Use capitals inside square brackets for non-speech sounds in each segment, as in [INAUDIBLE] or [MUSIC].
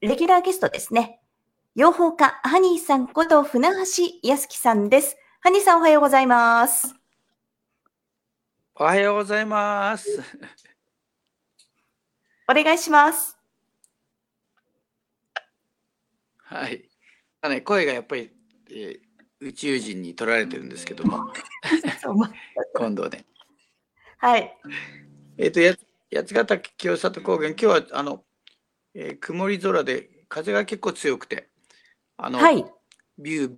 レギュラーゲストですね。養蜂家、ハニーさんこと船橋康樹さんです。ハニーさんおはようございます。おはようございます。お願いします。はい。あね、声がやっぱり、えー宇宙人に取られてるんですけども、今度ね。はい。えっ、と、や八ヶ岳清里高原、今日はあの、えー曇り空で風が結構強くて、あの、はい。ビュー、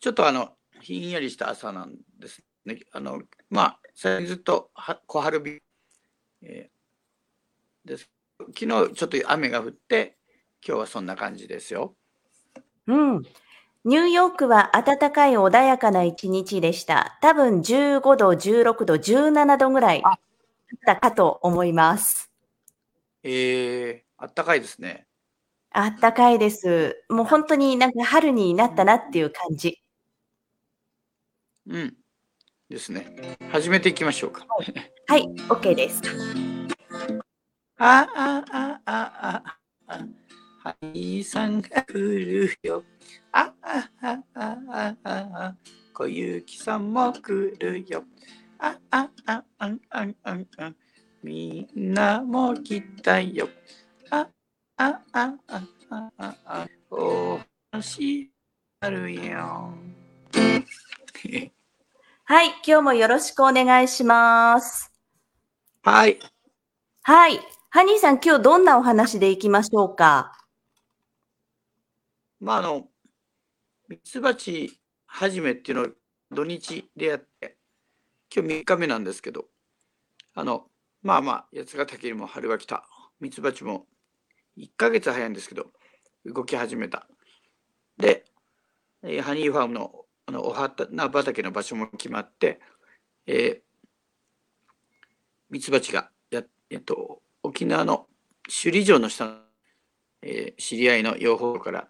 ちょっとあの、ひんやりした朝なんですね。あの、まあ、最近ずっとは小春日、えーです。昨日ちょっと雨が降って、今日はそんな感じですよ。うん。ニューヨークは暖かい穏やかな一日でした。多分15度、16度、17度ぐらいだったかと思います。えー、あったかいですね。暖かいです。もう本当になんか春になったなっていう感じ。うん。ですね。始めていきましょうか。はい、OK です。ああああああはいさんが来るよ。ああああああ小雪さんも来るよ。あああああああみんなも来たよ。あああああああお話あるよ。[LAUGHS] はい、今日もよろしくお願いします。はい。はい。ハニーさん、今日どんなお話でいきましょうか？まああの、ミツバチ始めっていうのを土日でやって、今日3日目なんですけど、あの、まあまあ、八ヶ岳にも春が来た。ミツバチも1ヶ月早いんですけど、動き始めた。で、ハニーファームのあのお花畑の場所も決まって、えー、ミツバチがや、えっと、沖縄の首里城の下の、えー知り合いの養蜂から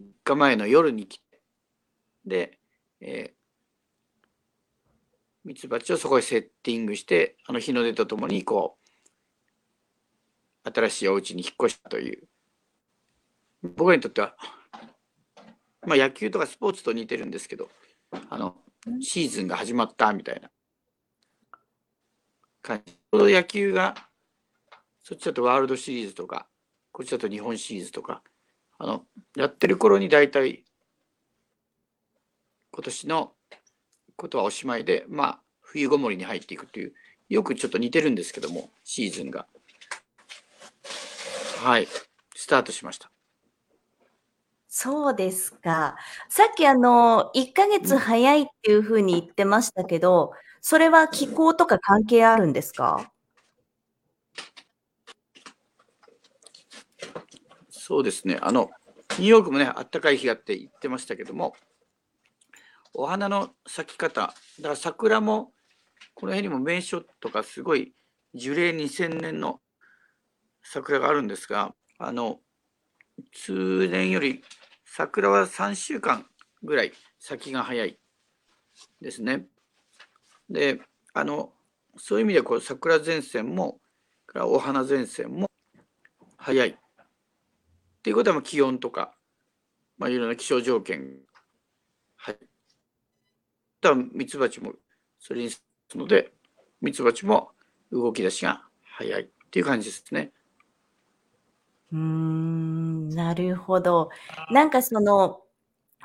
3日前の夜に来て、で、えー、ミツバチをそこへセッティングして、あの日の出とともに、こう、新しいお家に引っ越したという、僕にとっては、まあ野球とかスポーツと似てるんですけど、あの、シーズンが始まったみたいな感じ。ちょうど野球が、そっちだとワールドシリーズとか、こっちだと日本シリーズとか、あの、やってる頃に大体、今年のことはおしまいで、まあ、冬ごもりに入っていくという、よくちょっと似てるんですけども、シーズンが。はい、スタートしました。そうですか。さっきあの、1ヶ月早いっていうふうに言ってましたけど、それは気候とか関係あるんですか？そうですね。あの、ニューヨークもね、あったかい日があって言ってましたけども、お花の咲き方、だから桜も、この辺にも名所とかすごい樹齢2000年の桜があるんですが、あの、通年より桜は3週間ぐらい先が早いですね。で、あの、そういう意味でこう桜前線も、からお花前線も早い。っていうことは気温とか、まあ、いろんな気象条件、はい。だからミツバチもそれにするので、ミツバチも動き出しが早いっていう感じですね。うーん、なるほど。なんかその、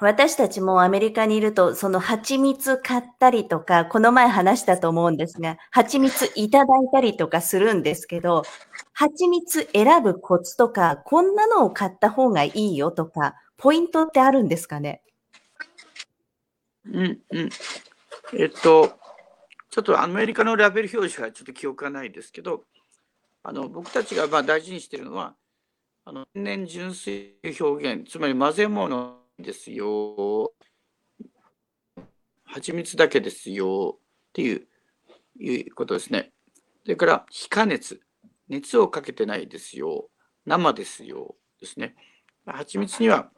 私たちもアメリカにいると、その蜂蜜買ったりとか、この前話したと思うんですが、蜂蜜いただいたりとかするんですけど、蜂蜜選ぶコツとか、こんなのを買った方がいいよとか、ポイントってあるんですかね？うんうん。えっと、ちょっとアメリカのラベル表示はちょっと記憶がないですけど、あの僕たちがまあ大事にしているのは、あの天然純粋表現、つまり混ぜ物ですよ、蜂蜜だけですよっていういうことですね。それから非加熱、熱をかけてないですよ、生ですよですね。蜂蜜には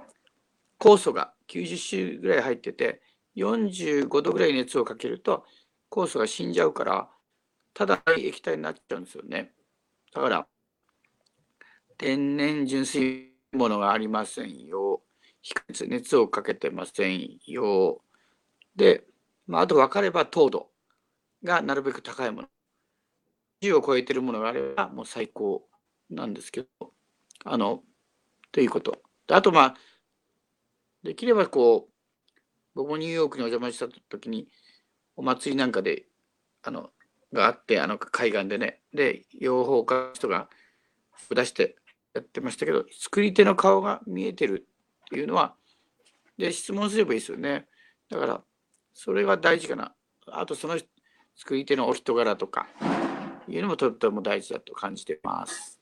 酵素が90種ぐらい入ってて、45度ぐらい熱をかけると酵素が死んじゃうから、ただ液体になっちゃうんですよね。だから、天然純粋ものがありませんよ。熱熱をかけてませんよ。で、まあ、あと分かれば糖度がなるべく高いもの。10を超えてるものがあればもう最高なんですけど、あの、ということ。あとまあ、できればこう、僕もニューヨークにお邪魔した時に、お祭りなんかで、あの、があって、あの海岸でね、で、養蜂家の人が出してやってましたけど、作り手の顔が見えてるっていうのは、で、質問すればいいですよね。だから、それが大事かな。あと、その作り手のお人柄とか、いうのもとっても大事だと感じてます。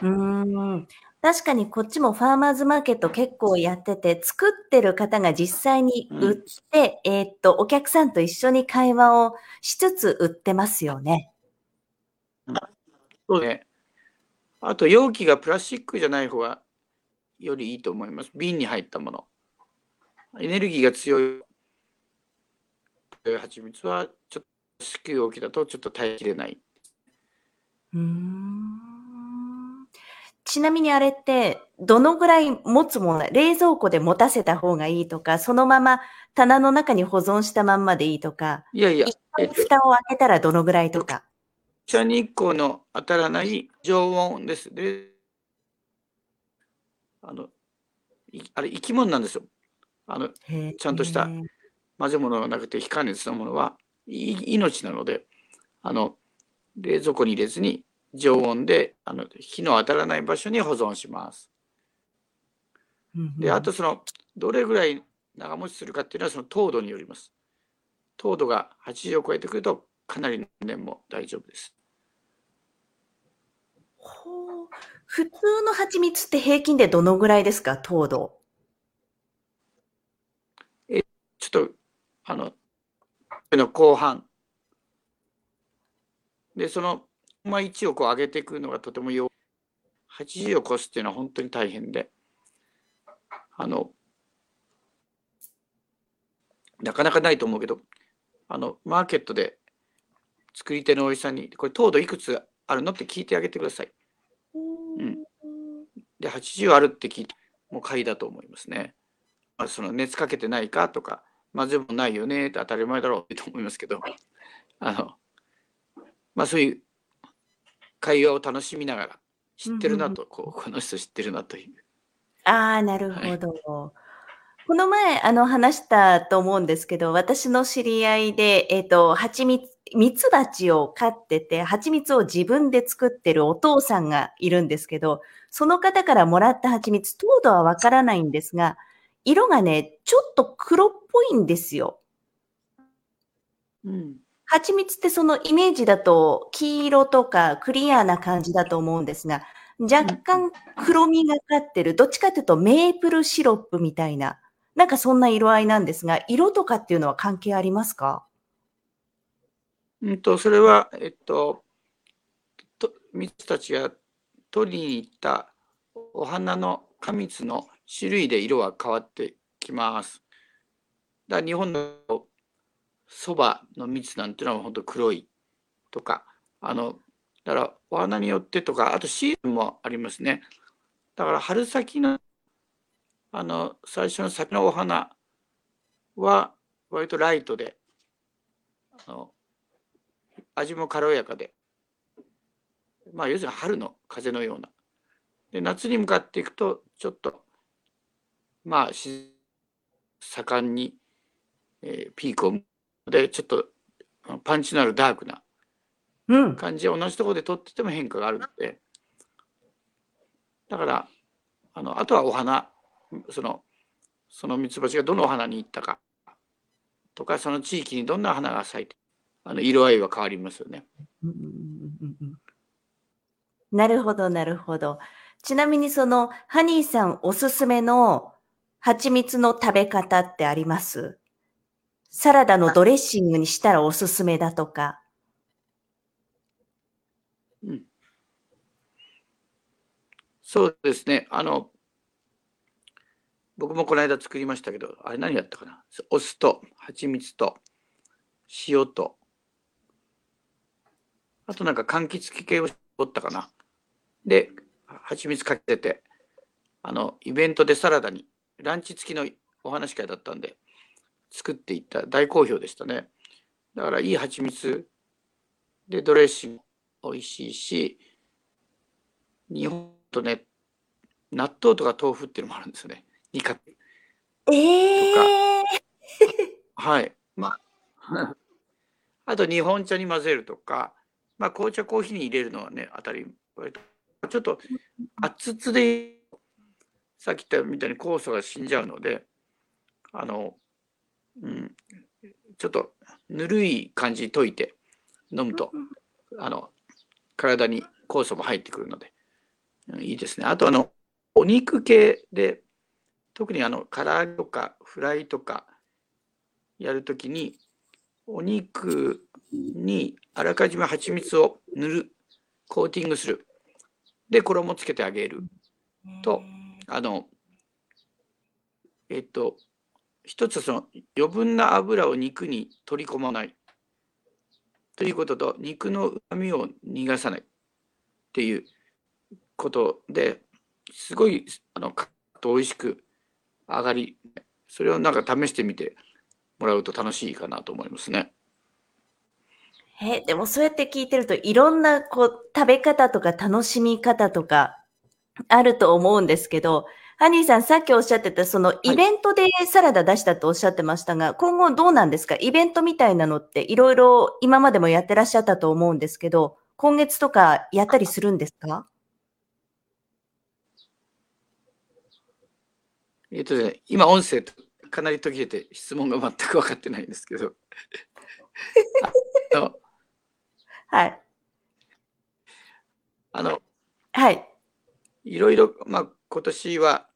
うん確かにこっちもファーマーズマーケット結構やってて、作ってる方が実際に売って、うん、えっと、お客さんと一緒に会話をしつつ売ってますよね。そうね。あと、容器がプラスチックじゃない方がよりいいと思います。瓶に入ったもの。エネルギーが強い蜂蜜は、ちょっと子宮容器だとちょっと耐えきれない。うんちなみにあれって、どのぐらい持つもの、冷蔵庫で持たせた方がいいとか、そのまま棚の中に保存したまんまでいいとか、いやいや、蓋を開けたらどのぐらいとか。直射日光の当たらない常温です。で、あの、あれ生き物なんですよ。あの、ちゃんとした混ぜ物がなくて非加熱なものは命なので、あの、冷蔵庫に入れずに常温であの火の当たらない場所に保存します。であとそのどれぐらい長持ちするかっていうのはその糖度によります。糖度が80を超えてくるとかなりの年も大丈夫です。ほう普通の蜂蜜って平均でどのぐらいですか？糖度えちょっとあのの後半でそのまあ、1をこう上げていくのがとてもよ80を超すっていうのは本当に大変であのなかなかないと思うけどあのマーケットで作り手のおじさんにこれ糖度いくつあるのって聞いてあげてください。うん、で80あるって聞いてもう買いだと思いますね。まあ、その熱かけてないかとかまず、もないよねって当たり前だろうって思いますけどあのまあそういう会話を楽しみながら知ってるなと、こうこの人知ってるなという。ああ、なるほど。はい、この前、あの、話したと思うんですけど、私の知り合いで、えっ、ー、と、蜂蜜、蜜蜂を飼ってて、蜂蜜を自分で作ってるお父さんがいるんですけど、その方からもらった蜂蜜、糖度はわからないんですが、色がね、ちょっと黒っぽいんですよ。うん。蜂蜜ってそのイメージだと黄色とかクリアな感じだと思うんですが、若干黒みがかってる、どっちかというとメープルシロップみたいな、なんかそんな色合いなんですが、色とかっていうのは関係ありますか？うんと、それは、えっと、と蜜たちが取りに行ったお花の花蜜の種類で色は変わってきます。だ日本のそばの蜜なんていうのは本当黒いとかあのだからお花によってとかあとシーズンもありますね。だから春先のあの最初の先のお花は割とライトであの味も軽やかでまあ要するに春の風のような。で夏に向かっていくとちょっとまあ盛んに、えー、ピークをでちょっとパンチのあるダークな感じで同じところで撮ってても変化があるのでだからあのあとはお花そのそのミツバチがどのお花に行ったかとかその地域にどんな花が咲いてあの色合いは変わりますよね。なるほどなるほど。ちなみにそのハニーさんおすすめの蜂蜜の食べ方ってあります？サラダのドレッシングにしたらおすすめだとか。うん。そうですね。あの、僕もこの間作りましたけど、あれ何やったかな？お酢と蜂蜜と塩と、あとなんか柑橘系を絞ったかな？で、蜂蜜かけてあのイベントでサラダにランチ付きのお話会だったんで作っていった大好評でしたね。だからいい蜂蜜。でドレッシング美味しいし日本とね納豆とか豆腐っていうのもあるんですよね。2カ。ップええはい。まあ。[LAUGHS] あと日本茶に混ぜるとか。まあ紅茶コーヒーに入れるのはね当たりちょっと熱々でさっき言ったみたいに酵素が死んじゃうのであの、うん、ちょっとぬるい感じに溶いて飲むとあの体に酵素も入ってくるので、うんいいですね。あとあのお肉系で特にあの唐揚げとかフライとかやるときにお肉にあらかじめ蜂蜜を塗るコーティングする。で衣つけてあげる。とあのえっと一つその余分な油を肉に取り込まないということと肉のうまみを逃がさないっていうことですごいあのカッと美味しく上がりそれをなんか試してみてもらうと楽しいかなと思いますね。え、でもそうやって聞いてると、いろんなこう食べ方とか楽しみ方とかあると思うんですけど、ハニーさんさっきおっしゃってたそのイベントでサラダ出したとおっしゃってましたが、今後どうなんですか？イベントみたいなのっていろいろ今までもやってらっしゃったと思うんですけど、今月とかやったりするんですか？えっとね、今音声かなり途切れて質問が全く分かってないんですけど [LAUGHS] はい。あのはい。いろいろ、まあ、今年は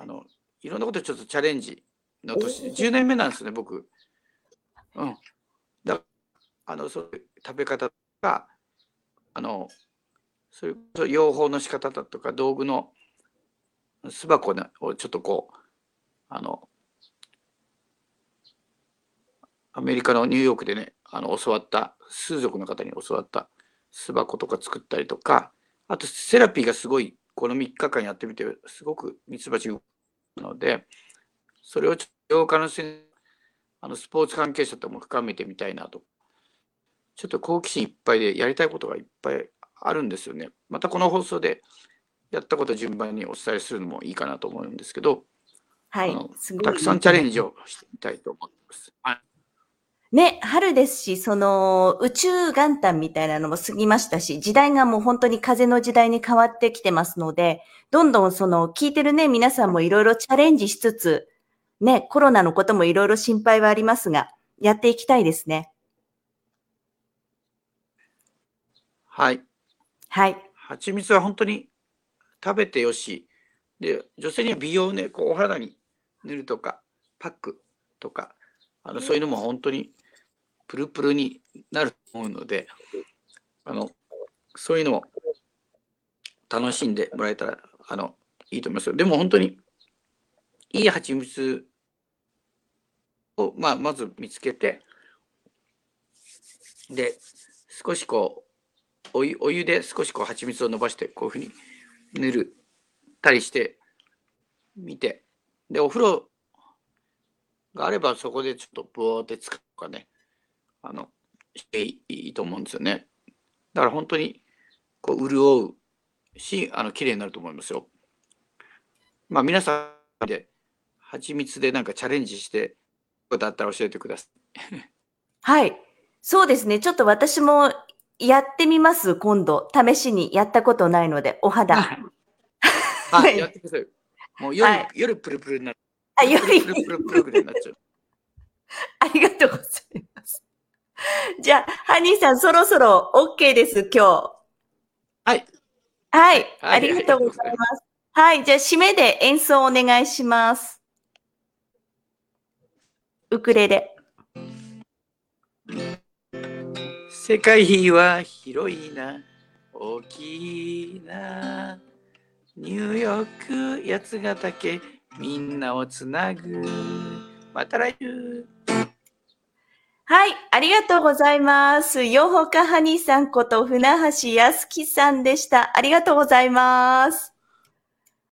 あのいろんなことちょっとチャレンジの年で10年目なんですね僕。うん、だあのそういう食べ方とかあのそれこそ養蜂の仕方だとか道具の巣箱をちょっとこうあのアメリカのニューヨークでねあの教わった数族の方に教わった巣箱とか作ったりとかあとセラピーがすごいこの3日間やってみてすごくミツバチ動くのでそれをちょっと養化のせあのスポーツ関係者とも深めてみたいなとちょっと好奇心いっぱいでやりたいことがいっぱいあるんですよね。またこの放送でやったこと順番にお伝えするのもいいかなと思うんですけど、はいあの。すごいたくさんチャレンジをしてみたいと思ってます。はい、ね、春ですし、その宇宙元旦みたいなのも過ぎましたし、時代がもう本当に風の時代に変わってきてますので、どんどんその聞いてるね、皆さんもいろいろチャレンジしつつ、ね、コロナのこともいろいろ心配はありますが、やっていきたいですね。はい。はい。蜂蜜は本当に食べてよし、で、女性には美容ね、こうお肌に塗るとか、パックとか、あのそういうのも本当にプルプルになると思うので、あの、そういうのを楽しんでもらえたら、あの、いいと思いますよ。でも本当に、いい蜂蜜を、まあ、まず見つけて、で、少しこう、お湯お湯で少しこう蜂蜜を伸ばしてこういうふうに塗るたりしてみてでお風呂があればそこでちょっとブワーって使うとかねあのしていいと思うんですよねだから本当にこう潤うしあの綺麗になると思いますよまあ皆さんで蜂蜜でなんかチャレンジしてことあったら教えてくださいはい。そうですね。ちょっと私もやってみます、今度。試しにやったことないので、お肌。[LAUGHS] あ、[LAUGHS] やってください。もう夜、はい夜プルプルになる。あ、よりプルプルプルプルプルになっちゃう。[LAUGHS] ありがとうございます。じゃあ、ハニーさん、そろそろ OK です、今日。はい。はい。はいありがとうございます。はい。じゃあ、締めで演奏お願いします。ウクレレ。世界は広いな、大きいな。ニューヨーク、八ヶ岳、みんなをつなぐ。また来週。はい、ありがとうございます。よほかはにさんこと船橋康樹さんでした。ありがとうございます。